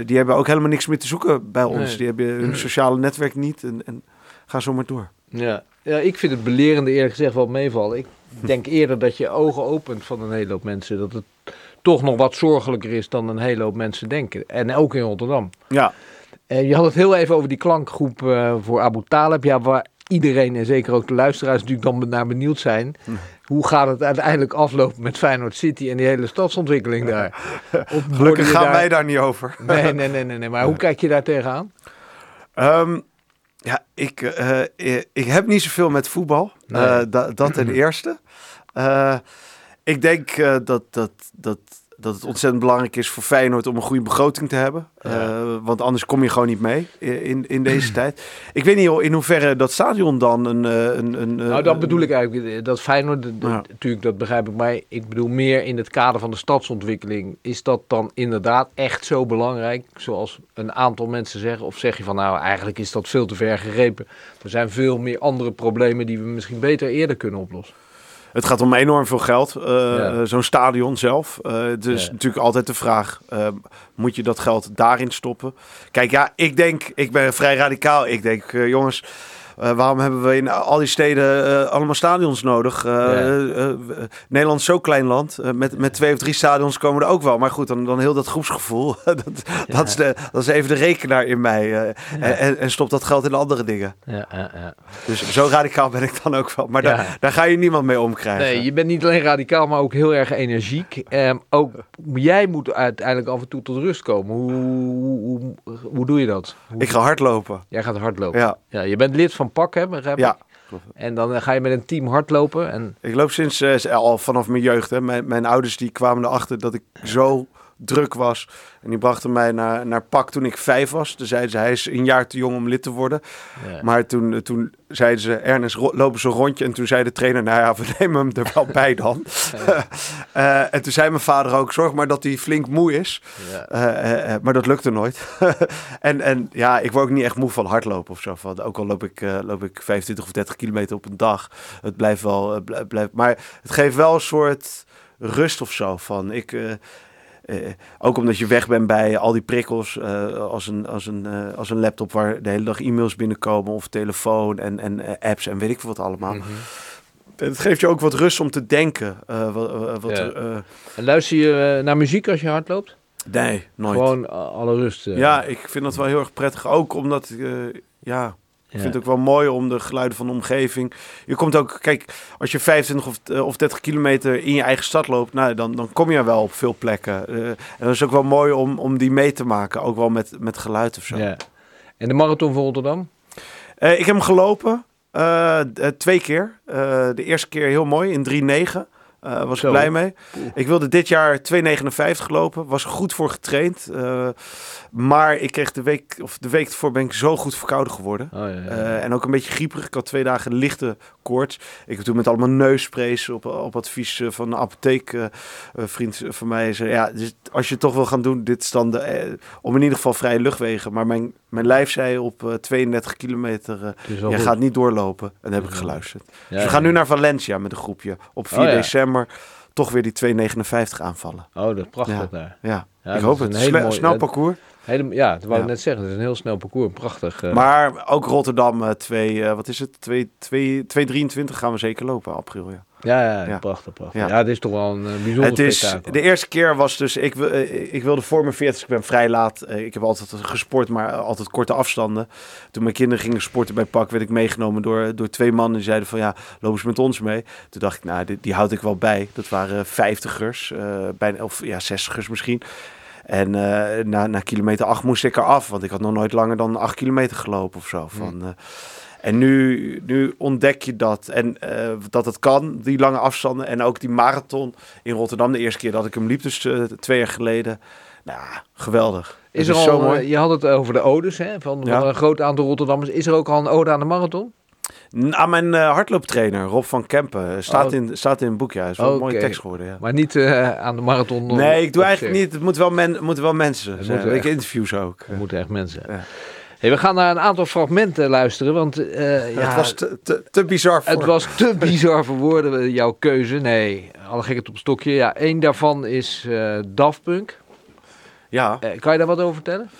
die hebben ook helemaal niks meer te zoeken bij ons. Nee. Die hebben hun sociale netwerk niet en, en ga zo maar door. Ja. Ja, ik vind het belerende eerlijk gezegd wel meevallen. Ik denk eerder dat je ogen opent van een hele hoop mensen. Dat het toch nog wat zorgelijker is dan een hele hoop mensen denken. En ook in Rotterdam. Ja, En je had het heel even over die klankgroep eh, voor Abu Talib. Ja, waar iedereen en zeker ook de luisteraars natuurlijk dan naar benieuwd zijn. Hoe gaat het uiteindelijk aflopen met Feyenoord City en die hele stadsontwikkeling daar? Of gelukkig gaan daar- wij daar niet over. Nee, nee, nee, nee, nee. Maar hoe kijk je daar tegenaan? Ehm, ja, ik, eh, eh, ik heb niet zoveel met voetbal. Nee. Eh, da- dat ten eerste. Eh, ik denk eh, dat, dat, dat, dat het ontzettend belangrijk is voor Feyenoord om een goede begroting te hebben. Eh, want anders kom je gewoon niet mee in, in deze tijd. Ik weet niet in hoeverre dat stadion dan een... eh, een, een Nou, dat bedoel ik eigenlijk. Dat Feyenoord, Ja. natuurlijk, dat begrijp ik. Maar ik bedoel meer in het kader van de stadsontwikkeling. Is dat dan inderdaad echt zo belangrijk? Zoals een aantal mensen zeggen. Of zeg je van nou, eigenlijk is dat veel te ver gegrepen. Er zijn veel meer andere problemen die we misschien beter eerder kunnen oplossen. Het gaat om enorm veel geld, eh, Ja. eh, zo'n stadion zelf. Ja. natuurlijk altijd de vraag, moet je dat geld daarin stoppen? Kijk, ja, ik denk, ik ben vrij radicaal. Ik denk, jongens, eh, waarom hebben we in al die steden eh, allemaal stadions nodig? Eh, Ja. Nederland is zo'n klein land. Met, met twee of drie stadions komen er ook wel. Maar goed, dan, dan heel dat groepsgevoel. dat, dat, is de, dat is even de rekenaar in mij. en, en, stop dat geld in andere dingen. Ja, ja, ja. Dus zo radicaal ben ik dan ook wel. Maar daar, daar ga je niemand mee omkrijgen. Nee, je bent niet alleen radicaal, maar ook heel erg energiek. Ehm, ook jij moet uiteindelijk af en toe tot rust komen. Hoe, hoe, hoe, hoe doe je dat? Hoe- Ik ga hardlopen. Jij gaat hardlopen. Ja, Ja, je bent lid van PAK, ik? ja. En dan eh, ga je met een team hardlopen. En Ik loop sinds eh, al vanaf mijn jeugd. Hè. Mijn, mijn ouders die kwamen erachter dat ik zo druk was. En die brachten mij naar, naar PAK toen ik vijf was. Toen zeiden ze, hij is een jaar te jong om lid te worden. ja. Maar toen, eh, toen zeiden ze, Ernest, lopen ze een rondje. En toen zei de trainer, nou ja, we nemen hem er wel bij dan. Eh, en toen zei mijn vader ook, zorg maar dat hij flink moe is. Ja. Eh, maar dat lukte nooit. en, en ja, ik word ook niet echt moe van hardlopen of zo. Van, ook al loop ik, loop ik 25 of 30 kilometer op een dag. Het blijft wel, blij- blijft, maar het geeft wel een soort rust of zo. Van ik, ook omdat je weg bent bij al die prikkels. eh, als, een, als, een, eh, als een laptop waar de hele dag e-mails binnenkomen. Of telefoon en, en eh, apps en weet ik wat allemaal. Mhm. Het geeft je ook wat rust om te denken. eh, wat, wat, Ja. eh, En luister je eh, naar muziek als je hardloopt? nee, nooit. Gewoon eh, alle rust. eh. Ja, ik vind dat wel heel erg prettig. Ook omdat, eh, ja, ik vind het ook wel mooi om de geluiden van de omgeving. Je komt ook, kijk, als je 25 of, eh, of 30 kilometer in je eigen stad loopt, nou, dan, dan kom je wel op veel plekken. Eh, en dat is ook wel mooi om, om die mee te maken, ook wel met, met geluid of zo. Ja. En de marathon van Rotterdam? Eh, ik heb hem gelopen, twee keer. De eerste keer heel mooi, in 3,9. Eh was Zo. ik blij mee. Ik wilde dit jaar 2,59 lopen. Was goed voor getraind. Eh, maar ik kreeg de week, of de week ervoor ben ik zo goed verkouden geworden. Oh, ja, ja. Eh, en ook een beetje grieperig. Ik had twee dagen lichte koorts. Ik heb toen met allemaal neussprays op, op advies van een apotheek. vriend van mij zei, ja, dus als je het toch wil gaan doen, dit is dan de, om in ieder geval vrije luchtwegen. Maar mijn, mijn lijf zei op eh, 32 kilometer, eh wel jij goed. gaat niet doorlopen. En dan heb ik geluisterd. Ja, dus we gaan nu naar Valencia met een groepje. Op 4 Oh, ja. december toch weer die 2,59 aanvallen. Oh, dat is prachtig daar. Ja, ik hoop het. hele mooie- snel parcours. Hele, ja, dat wou ik net zeggen. Het is een heel snel parcours. Prachtig. eh. Maar ook Rotterdam, eh, twee, eh, wat is het? 2,23 gaan we zeker lopen, april. Ja. Ja, ja, Ja. prachtig, prachtig. Ja. Het is toch wel een eh, bijzonder Het is, spektakel. de eerste keer was dus, ik, eh, ik wilde voor mijn 40, ik ben vrij laat. eh, Ik heb altijd gesport, maar altijd korte afstanden. Toen mijn kinderen gingen sporten bij PAK, werd ik meegenomen door, door twee mannen. Die zeiden van, ja, loop eens met ons mee. Toen dacht ik, nou, die, die houd ik wel bij. Dat waren vijftigers, eh bijna, of ja, zestigers misschien. En na, na kilometer acht moest ik eraf, want ik had nog nooit langer dan acht kilometer gelopen of zo. Van, eh, en nu, nu ontdek je dat. En eh, dat het kan, die lange afstanden. En ook die marathon in Rotterdam. De eerste keer dat ik hem liep, dus eh, twee jaar geleden. Nou, geweldig. Is Het er zo al, mooi. eh, je had het over de odes hè, van, Ja. van een groot aantal Rotterdammers. Is er ook al een ode aan de marathon? Aan mijn hardlooptrainer, Rob van Kempen. Staat, Oh. in, staat in een boekje. is wel een mooie tekst geworden, ja. Maar niet aan de marathon? Nee, ik doe eigenlijk zich. niet. Het moet wel, men, het moeten wel mensen Het zijn. Ik interviews ook. Er moeten echt mensen. Ja. Hey, we gaan naar een aantal fragmenten luisteren, want eh, ja, het was te, te, te bizar voor. het was te bizar voor woorden, eh, jouw keuze. Nee, alle gekheid op stokje. Ja, één daarvan is eh Daft Punk. Ja. Kan je daar wat over vertellen?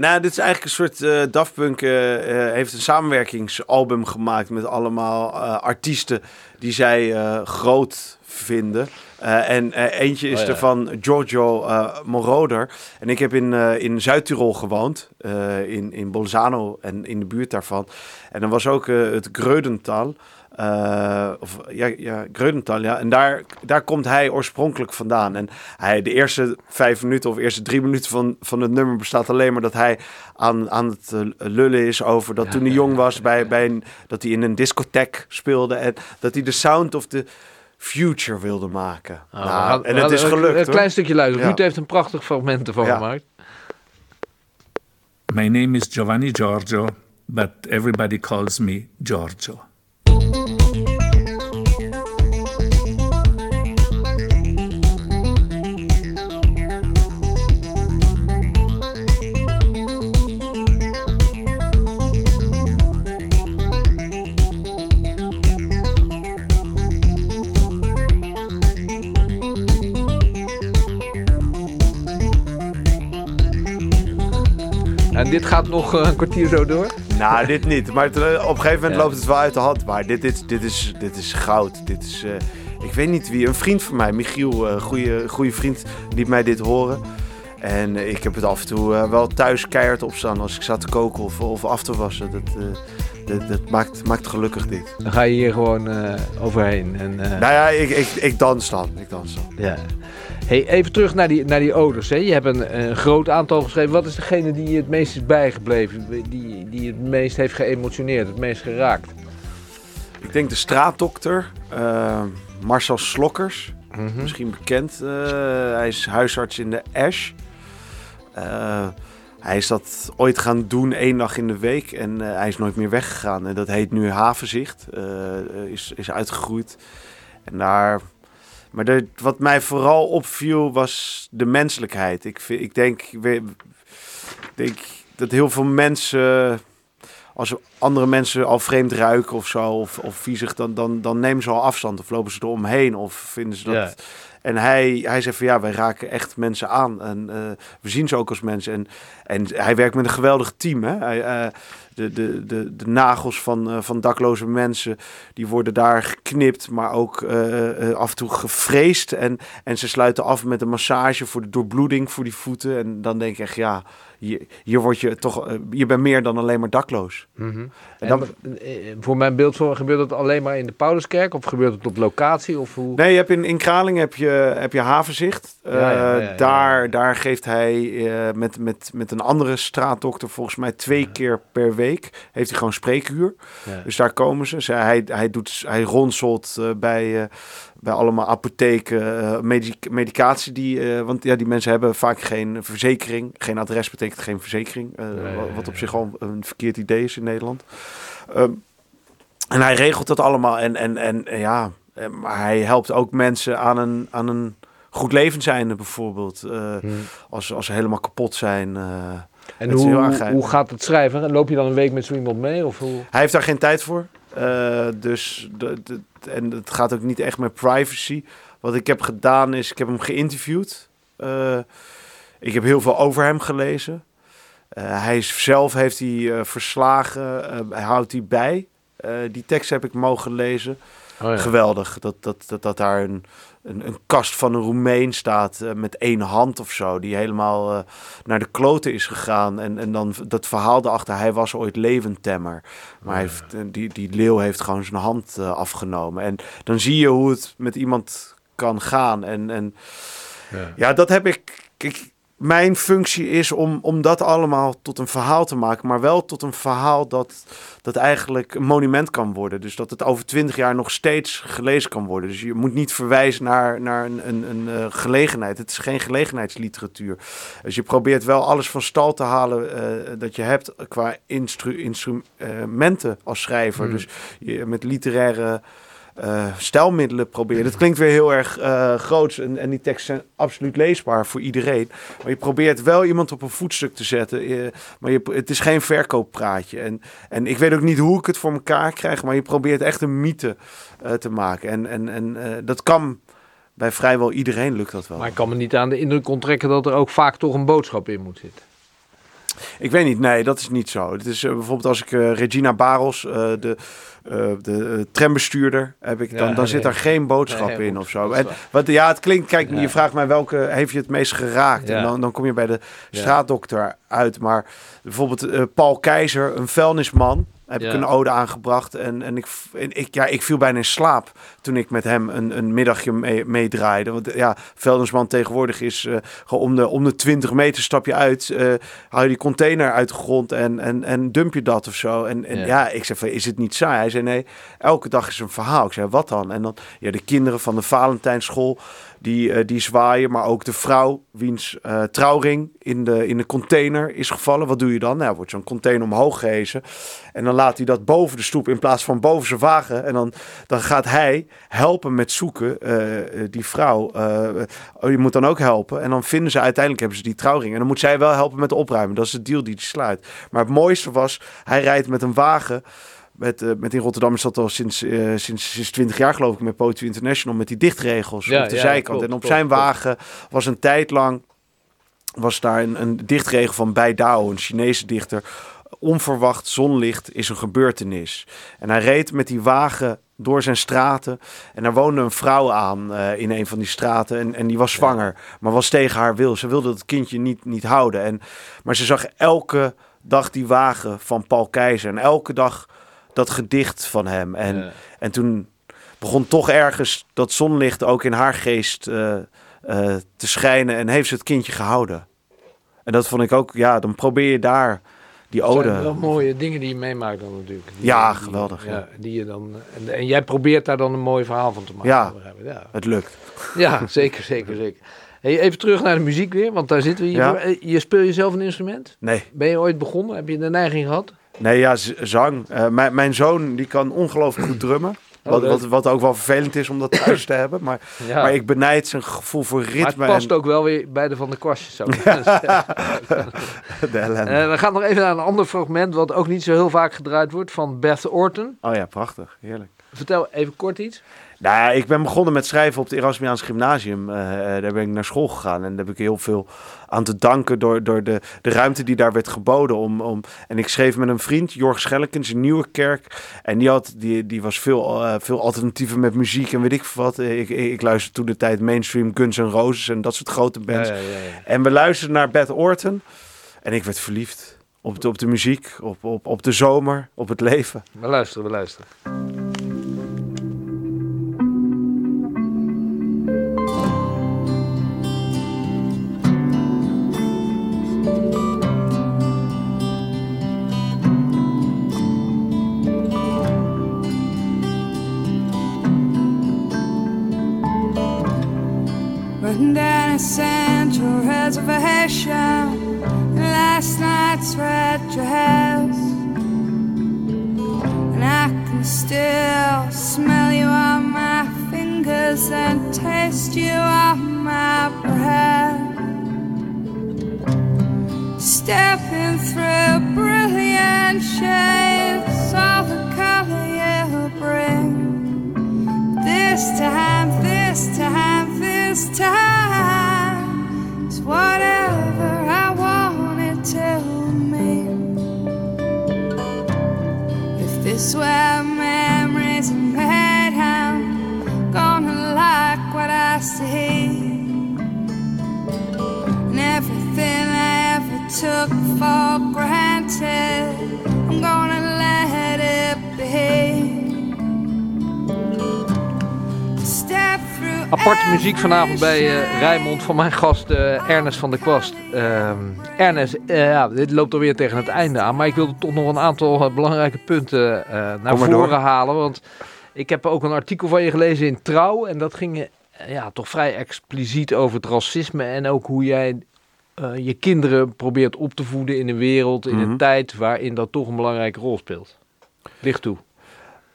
Nou, dit is eigenlijk een soort eh Daft Punk heeft een samenwerkingsalbum gemaakt met allemaal artiesten die zij groot vinden. Eh, en eh, eentje is Oh, ja. er van Giorgio eh, Moroder. En ik heb in, in Zuid-Tirol gewoond, in, in Bolzano en in de buurt daarvan. En dan was ook het Greudental. Of, ja, ja, Greudental, ja. En daar, daar komt hij oorspronkelijk vandaan. En hij, de eerste vijf minuten of eerste drie minuten van, van het nummer bestaat alleen maar dat hij aan, aan het lullen is over dat toen hij jong was, bij, bij een, dat hij in een discotheek speelde. En dat hij de sound of the future wilde maken. Nou, Nou, en het is een- gelukt. Een hoor. klein stukje luisteren. Ja. Ruud heeft een prachtig fragment ervan Ja. gemaakt. My name is Giovanni Giorgio, but everybody calls me Giorgio. Dit gaat nog eh, een kwartier zo door. Nou, dit niet. Maar eh, op een gegeven moment Ja. loopt het wel uit de hand. Maar dit, dit, dit, is, dit is goud. Dit is, eh, ik weet niet wie. Een vriend van mij, Michiel, een goede, goede vriend, liet mij dit horen. En ik heb het af en toe wel thuis keihard opstaan als ik zat te koken of, of af te wassen. Dat, dat, dat maakt, maakt gelukkig dit. Dan ga je hier gewoon overheen. En, Nou ja, ik, ik, ik dans dan. Ik dans dan. ja. Hey, even terug naar die, naar die ouders. Hè. Je hebt een, een groot aantal geschreven. Wat is degene die je het meest is bijgebleven? Die, die het meest heeft geëmotioneerd, het meest geraakt? Ik denk de straatdokter, eh, Marcel Slokkers. Mhm. misschien bekend. Eh, hij is huisarts in de Ash. Eh, hij is dat ooit gaan doen één dag in de week en hij is nooit meer weggegaan. En dat heet nu Havenzicht. Is, is uitgegroeid. En daar... Maar de, wat mij vooral opviel was de menselijkheid. Ik, vind, ik denk, ik denk dat heel veel mensen als andere mensen al vreemd ruiken of zo, of, of viezig, dan, dan, dan nemen ze al afstand of lopen ze eromheen of vinden ze dat. Ja. En hij, hij zegt van ja, wij raken echt mensen aan en eh, we zien ze ook als mensen. En, en hij werkt met een geweldig team. Hè? Hij, eh, de, de, de, nagels van, eh, van dakloze mensen, die worden daar geknipt, maar ook eh, eh, af en toe gevreesd. En, en ze sluiten af met een massage voor de doorbloeding voor die voeten. En dan denk ik echt, ja, hier, hier word je toch, eh, je bent meer dan alleen maar dakloos. En En dan- eh, voor mijn beeldvorming gebeurt dat alleen maar in de Pauluskerk? Of gebeurt het op locatie? Of hoe? Nee, je hebt in, in Kralingen heb je, heb je havenzicht. Ja, ja, ja, Eh, daar, daar geeft hij met, met, met een andere straatdokter volgens mij twee keer per week heeft hij gewoon spreekuur. Dus daar komen ze. Hij, hij, doet, hij ronselt bij, bij allemaal apotheken eh, medic- medicatie. Die, eh, want ja, die mensen hebben vaak geen verzekering. Geen adres betekent geen verzekering. eh, Nee, wat, op zich al een verkeerd idee is in Nederland. Ehm, en hij regelt dat allemaal. En, en, en ja, maar hij helpt ook mensen aan een, aan een goed leven zijn bijvoorbeeld. Hmm. als, als ze helemaal kapot zijn. En hoe, hoe gaat het schrijven? Loop je dan een week met zo iemand mee? Of hoe? Hij heeft daar geen tijd voor. Dus de, de- en het gaat ook niet echt met privacy. Wat ik heb gedaan is, ik heb hem geïnterviewd. Eh, ik heb heel veel over hem gelezen. Eh, hij is, zelf heeft hij eh, verslagen, hij houdt hij bij. Die tekst heb ik mogen lezen. Oh, ja. Geweldig dat, dat, dat, dat daar een, een, een kast van een Roemeen staat eh, met één hand of zo. Die helemaal eh, naar de kloten is gegaan. En, en dan dat verhaal erachter, hij was ooit levendtemmer. Maar hij heeft, eh, die, die leeuw heeft gewoon zijn hand afgenomen. En dan zie je hoe het met iemand kan gaan. En, en Ja. ja, dat heb ik. ik mijn functie is om, om dat allemaal tot een verhaal te maken. Maar wel tot een verhaal dat, dat eigenlijk een monument kan worden. Dus dat het over twintig jaar nog steeds gelezen kan worden. Dus je moet niet verwijzen naar, naar een, een, een eh, gelegenheid. Het is geen gelegenheidsliteratuur. Dus je probeert wel alles van stal te halen eh, dat je hebt qua instru instrumenten als schrijver. Hmm. Dus je, met literaire eh, stijlmiddelen proberen. Dat klinkt weer heel erg groots en, en die teksten zijn absoluut leesbaar voor iedereen. Maar je probeert wel iemand op een voetstuk te zetten. eh, maar je, het is geen verkooppraatje. En, en ik weet ook niet hoe ik het voor elkaar krijg, maar je probeert echt een mythe te maken. En, en, en dat kan bij vrijwel iedereen lukt dat wel. Maar ik kan me niet aan de indruk onttrekken dat er ook vaak toch een boodschap in moet zitten. Ik weet niet, nee, dat is niet zo. Het is bijvoorbeeld als ik Regina Baros, eh, de, eh, de eh, trambestuurder, heb ik, dan, Ja, dan zit daar geen boodschap Nee, in goed, of zo. En, wat, ja, het klinkt, kijk, Ja. je vraagt mij welke heeft je het meest geraakt. Ja. En dan, dan kom je bij de straatdokter uit. Maar bijvoorbeeld eh, Paul Keizer, een vuilnisman, heb ik een ode aangebracht. En, en, ik, en ik, ja, ik viel bijna in slaap toen ik met hem een, een middagje mee- meedraaide. Want ja, vuilnisman tegenwoordig is gewoon om de, om de 20 meter stap je uit, haal je die container uit de grond en, en, en dump je dat of zo. En, en Ja. ja. ik zei van, is het niet saai? Hij zei nee, elke dag is een verhaal. Ik zei, wat dan? En dan, ja, de kinderen van de Valentijnschool, die, eh, die zwaaien, maar ook de vrouw wiens eh, trouwring in de, in de container is gevallen. Wat doe je dan? Nou, wordt zo'n container omhoog gehezen en dan laat hij dat boven de stoep in plaats van boven zijn wagen. En dan, dan gaat hij helpen met zoeken, eh, die vrouw. oh, je moet dan ook helpen. En dan vinden ze uiteindelijk, hebben ze die trouwring. En dan moet zij wel helpen met opruimen. Dat is de deal die hij sluit. Maar het mooiste was, hij rijdt met een wagen... Met, eh, met in Rotterdam is dat al sinds, eh, sinds, sinds 20 jaar geloof ik met Poetry International met die dichtregels Ja, op de ja, zijkant. klopt, en op klopt, zijn klopt. wagen was een tijd lang was daar een, een dichtregel van Bai Dao, een Chinese dichter. Onverwacht zonlicht is een gebeurtenis. En hij reed met die wagen door zijn straten. En daar woonde een vrouw aan eh, in een van die straten. En, en die was zwanger, maar was tegen haar wil. Ze wilde het kindje niet, niet houden. En, maar ze zag elke dag die wagen van Paul Keizer. En elke dag dat gedicht van hem. En, Ja. en toen begon toch ergens dat zonlicht ook in haar geest eh, eh, te schijnen. En heeft ze het kindje gehouden. En dat vond ik ook, ja, dan probeer je daar die Dat zijn ode. wel mooie dingen die je meemaakt dan natuurlijk. Die- Ja, die- geweldig, ja. die je dan, en, en jij probeert daar dan een mooi verhaal van te maken. Ja. ja. Het lukt. Ja, zeker, zeker, zeker. Hey, even terug naar de muziek weer, want daar zitten we hier. Eh, Je speelt jezelf een instrument? Nee, Ben je ooit begonnen? Heb je de neiging gehad? Nee ja, zang. Eh, mijn, mijn zoon die kan ongelooflijk goed drummen. Oh, Wat, wat, wat ook wel vervelend is om dat thuis te hebben. Maar, Ja. maar ik benijd zijn gevoel voor Maar ritme het past en ook wel weer bij de Van de Kwastjes. De ellende. Eh, we gaan nog even naar een ander fragment, wat ook niet zo heel vaak gedraaid wordt, van Beth Orton. oh ja, prachtig. Heerlijk. Vertel even kort iets. Nou, ik ben begonnen met schrijven op het Erasmiaans Gymnasium. Eh, eh, daar ben ik naar school gegaan en daar heb ik heel veel aan te danken door, door de, de ruimte die daar werd geboden. Om, om, en ik schreef met een vriend, Jorg Schellekens, in Nieuwerkerk. En die, had, die, die was veel, eh, veel alternatieven met muziek en weet ik wat. Ik, ik, ik luisterde toen de tijd mainstream Guns N' Roses en dat soort grote bands. Ja, ja, ja, ja. En we luisterden naar Beth Orton en ik werd verliefd. Op de, op de muziek, op, op, op de zomer, op het leven. We luisteren, we luisteren. Reservation last night's red dress. And I can still smell you on my fingers And taste you on my breath. Stepping through brilliant shades All the color you bring. This time, this time, this time whatever I want it to mean. If this were Aparte muziek vanavond bij eh Rijmond van mijn gast eh, Ernest van der Kwast. Ehm, Ernest, eh, ja, dit loopt alweer tegen het einde aan, maar ik wilde toch nog een aantal belangrijke punten naar voren door. halen. Want ik heb ook een artikel van je gelezen in Trouw en dat ging ja, toch vrij expliciet over het racisme en ook hoe jij je kinderen probeert op te voeden in een wereld, in Mhm. een tijd waarin dat toch een belangrijke rol speelt. Licht toe.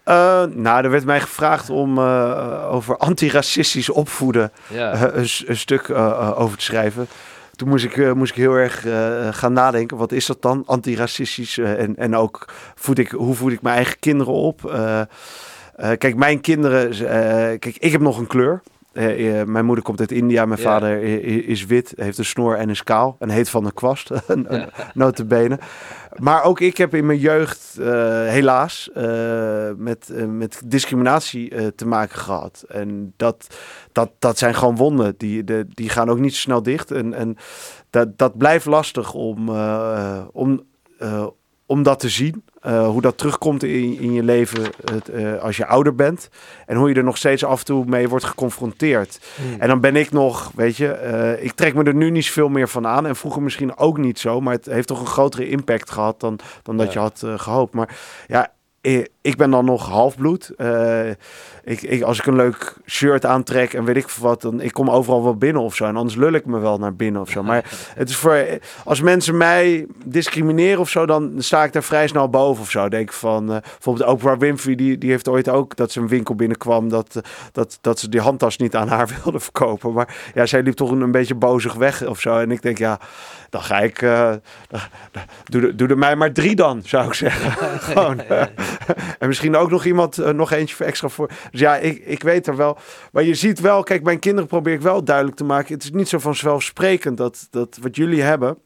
Eh, nou, er werd mij gevraagd om eh, over antiracistisch opvoeden eh, een, stuk over te schrijven. Toen moest ik, moest ik heel erg gaan nadenken. Wat is dat dan, antiracistisch? En, en ook, voed ik, hoe voed ik mijn eigen kinderen op? Kijk, mijn kinderen... kijk, ik heb nog een kleur. Eh, mijn moeder komt uit India, mijn Ja. vader is wit, heeft een snor en is kaal. En heet Van der Kwast, een notabene. Maar ook ik heb in mijn jeugd eh, helaas eh, met, met discriminatie te maken gehad. En dat, dat, dat zijn gewoon wonden, die, de, die gaan ook niet zo snel dicht. En, en dat, dat blijft lastig om, om, om dat te zien. Eh, hoe dat terugkomt in, in je leven het, eh, als je ouder bent. En hoe je er nog steeds af en toe mee wordt geconfronteerd. En dan ben ik nog, weet je, eh, ik trek me er nu niet zoveel meer van aan. En vroeger misschien ook niet zo. Maar het heeft toch een grotere impact gehad dan, dan dat Ja. je had eh, gehoopt. Maar ja, ik ben dan nog halfbloed. Eh, ik, ik, als ik een leuk shirt aantrek en weet ik wat, dan ik kom overal wel binnen of zo. En anders lul ik me wel naar binnen of zo. Maar het is voor als mensen mij discrimineren of zo, dan sta ik daar vrij snel boven of zo. Denk van eh, bijvoorbeeld Oprah Winfrey, die, die heeft ooit ook dat ze een winkel binnenkwam dat, dat, dat ze die handtas niet aan haar wilde verkopen. Maar ja, zij liep toch een, een beetje bozig weg of zo. En ik denk, ja, dan ga ik, dan- dan- doe, doe er mij maar drie dan, zou ik zeggen. Gewoon. En misschien ook nog iemand, eh, nog eentje voor extra voor. Dus ja, ik, ik weet er wel. Maar je ziet wel, kijk, mijn kinderen probeer ik wel duidelijk te maken. Het is niet zo vanzelfsprekend dat, dat wat jullie hebben,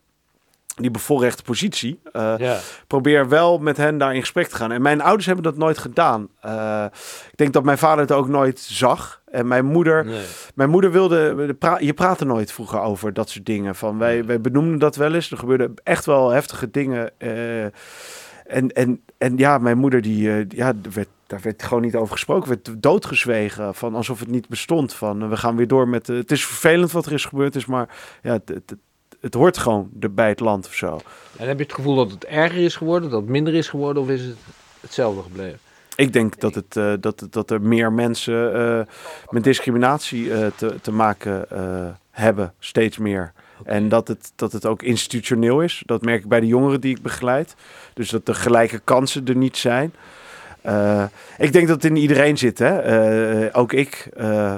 die bevoorrechte positie. Ja. probeer wel met hen daar in gesprek te gaan. En mijn ouders hebben dat nooit gedaan. Eh, ik denk dat mijn vader het ook nooit zag. En mijn moeder, Nee. mijn moeder wilde, pra- je praatte nooit vroeger over dat soort dingen. Van wij, wij benoemden dat wel eens. Er gebeurden echt wel heftige dingen. en, en, en ja, mijn moeder, die, eh, ja, er werd, daar werd gewoon niet over gesproken. werd doodgezwegen. Van alsof het niet bestond. Van eh, we gaan weer door met. eh, het is vervelend wat er is gebeurd. Is, maar ja, het, het, het hoort gewoon bij het land of zo. En heb je het gevoel dat het erger is geworden, dat het minder is geworden, of is het hetzelfde gebleven? Ik denk dat, het, dat, dat er meer mensen met discriminatie te, te maken hebben, steeds meer. En dat het, dat het ook institutioneel is. Dat merk ik bij de jongeren die ik begeleid. Dus dat de gelijke kansen er niet zijn. Eh, ik denk dat het in iedereen zit. Hè? Eh, ook ik eh,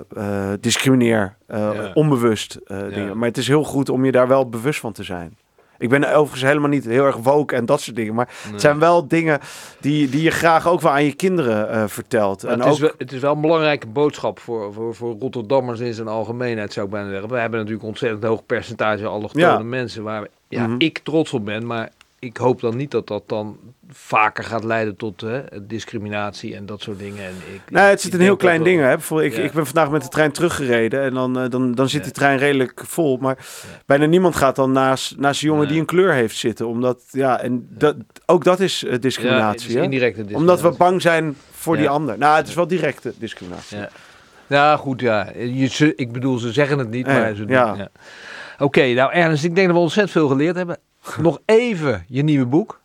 discrimineer Ja. onbewust dingen. Maar het is heel goed om je daar wel bewust van te zijn. Ik ben overigens helemaal niet heel erg woke en dat soort dingen. Maar het zijn wel dingen die, die je graag ook wel aan je kinderen eh, vertelt. Maar en het, ook, is wel, het is wel een belangrijke boodschap voor, voor, voor Rotterdammers in zijn algemeenheid, zou ik bijna zeggen. We hebben natuurlijk ontzettend hoog percentage allochtone Ja. mensen waar ja, Mhm. ik trots op ben. Maar ik hoop dan niet dat dat dan vaker gaat leiden tot hè, discriminatie en dat soort dingen. En ik, Nee, het zit een heel klein ding. Hè? Bijvoorbeeld, ik, Ja. ik ben vandaag met de trein teruggereden en dan, eh, dan, dan zit Ja. die trein redelijk vol. Maar bijna niemand gaat dan naast, naast een jongen die een kleur heeft zitten. Omdat, ja, en dat, ook dat is eh, discriminatie. is indirecte Omdat we discriminatie. bang zijn voor die ander. Nou, het is wel directe discriminatie. Ja. Ja, goed, ja. Je, ik bedoel, ze zeggen het niet, maar ze doen. Oké, nou Ernst, ik denk dat we ontzettend veel geleerd hebben. Nog even je nieuwe boek,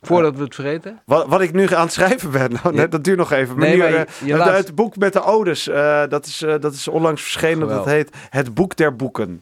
voordat we het vergeten. Wat, wat ik nu aan het schrijven ben, nou, Ja. dat duurt nog even. Nee, Maar nu, maar eh, je- je het, boek met de odes, eh, dat, is, eh, dat is onlangs verschenen. Dat heet Het Boek der Boeken.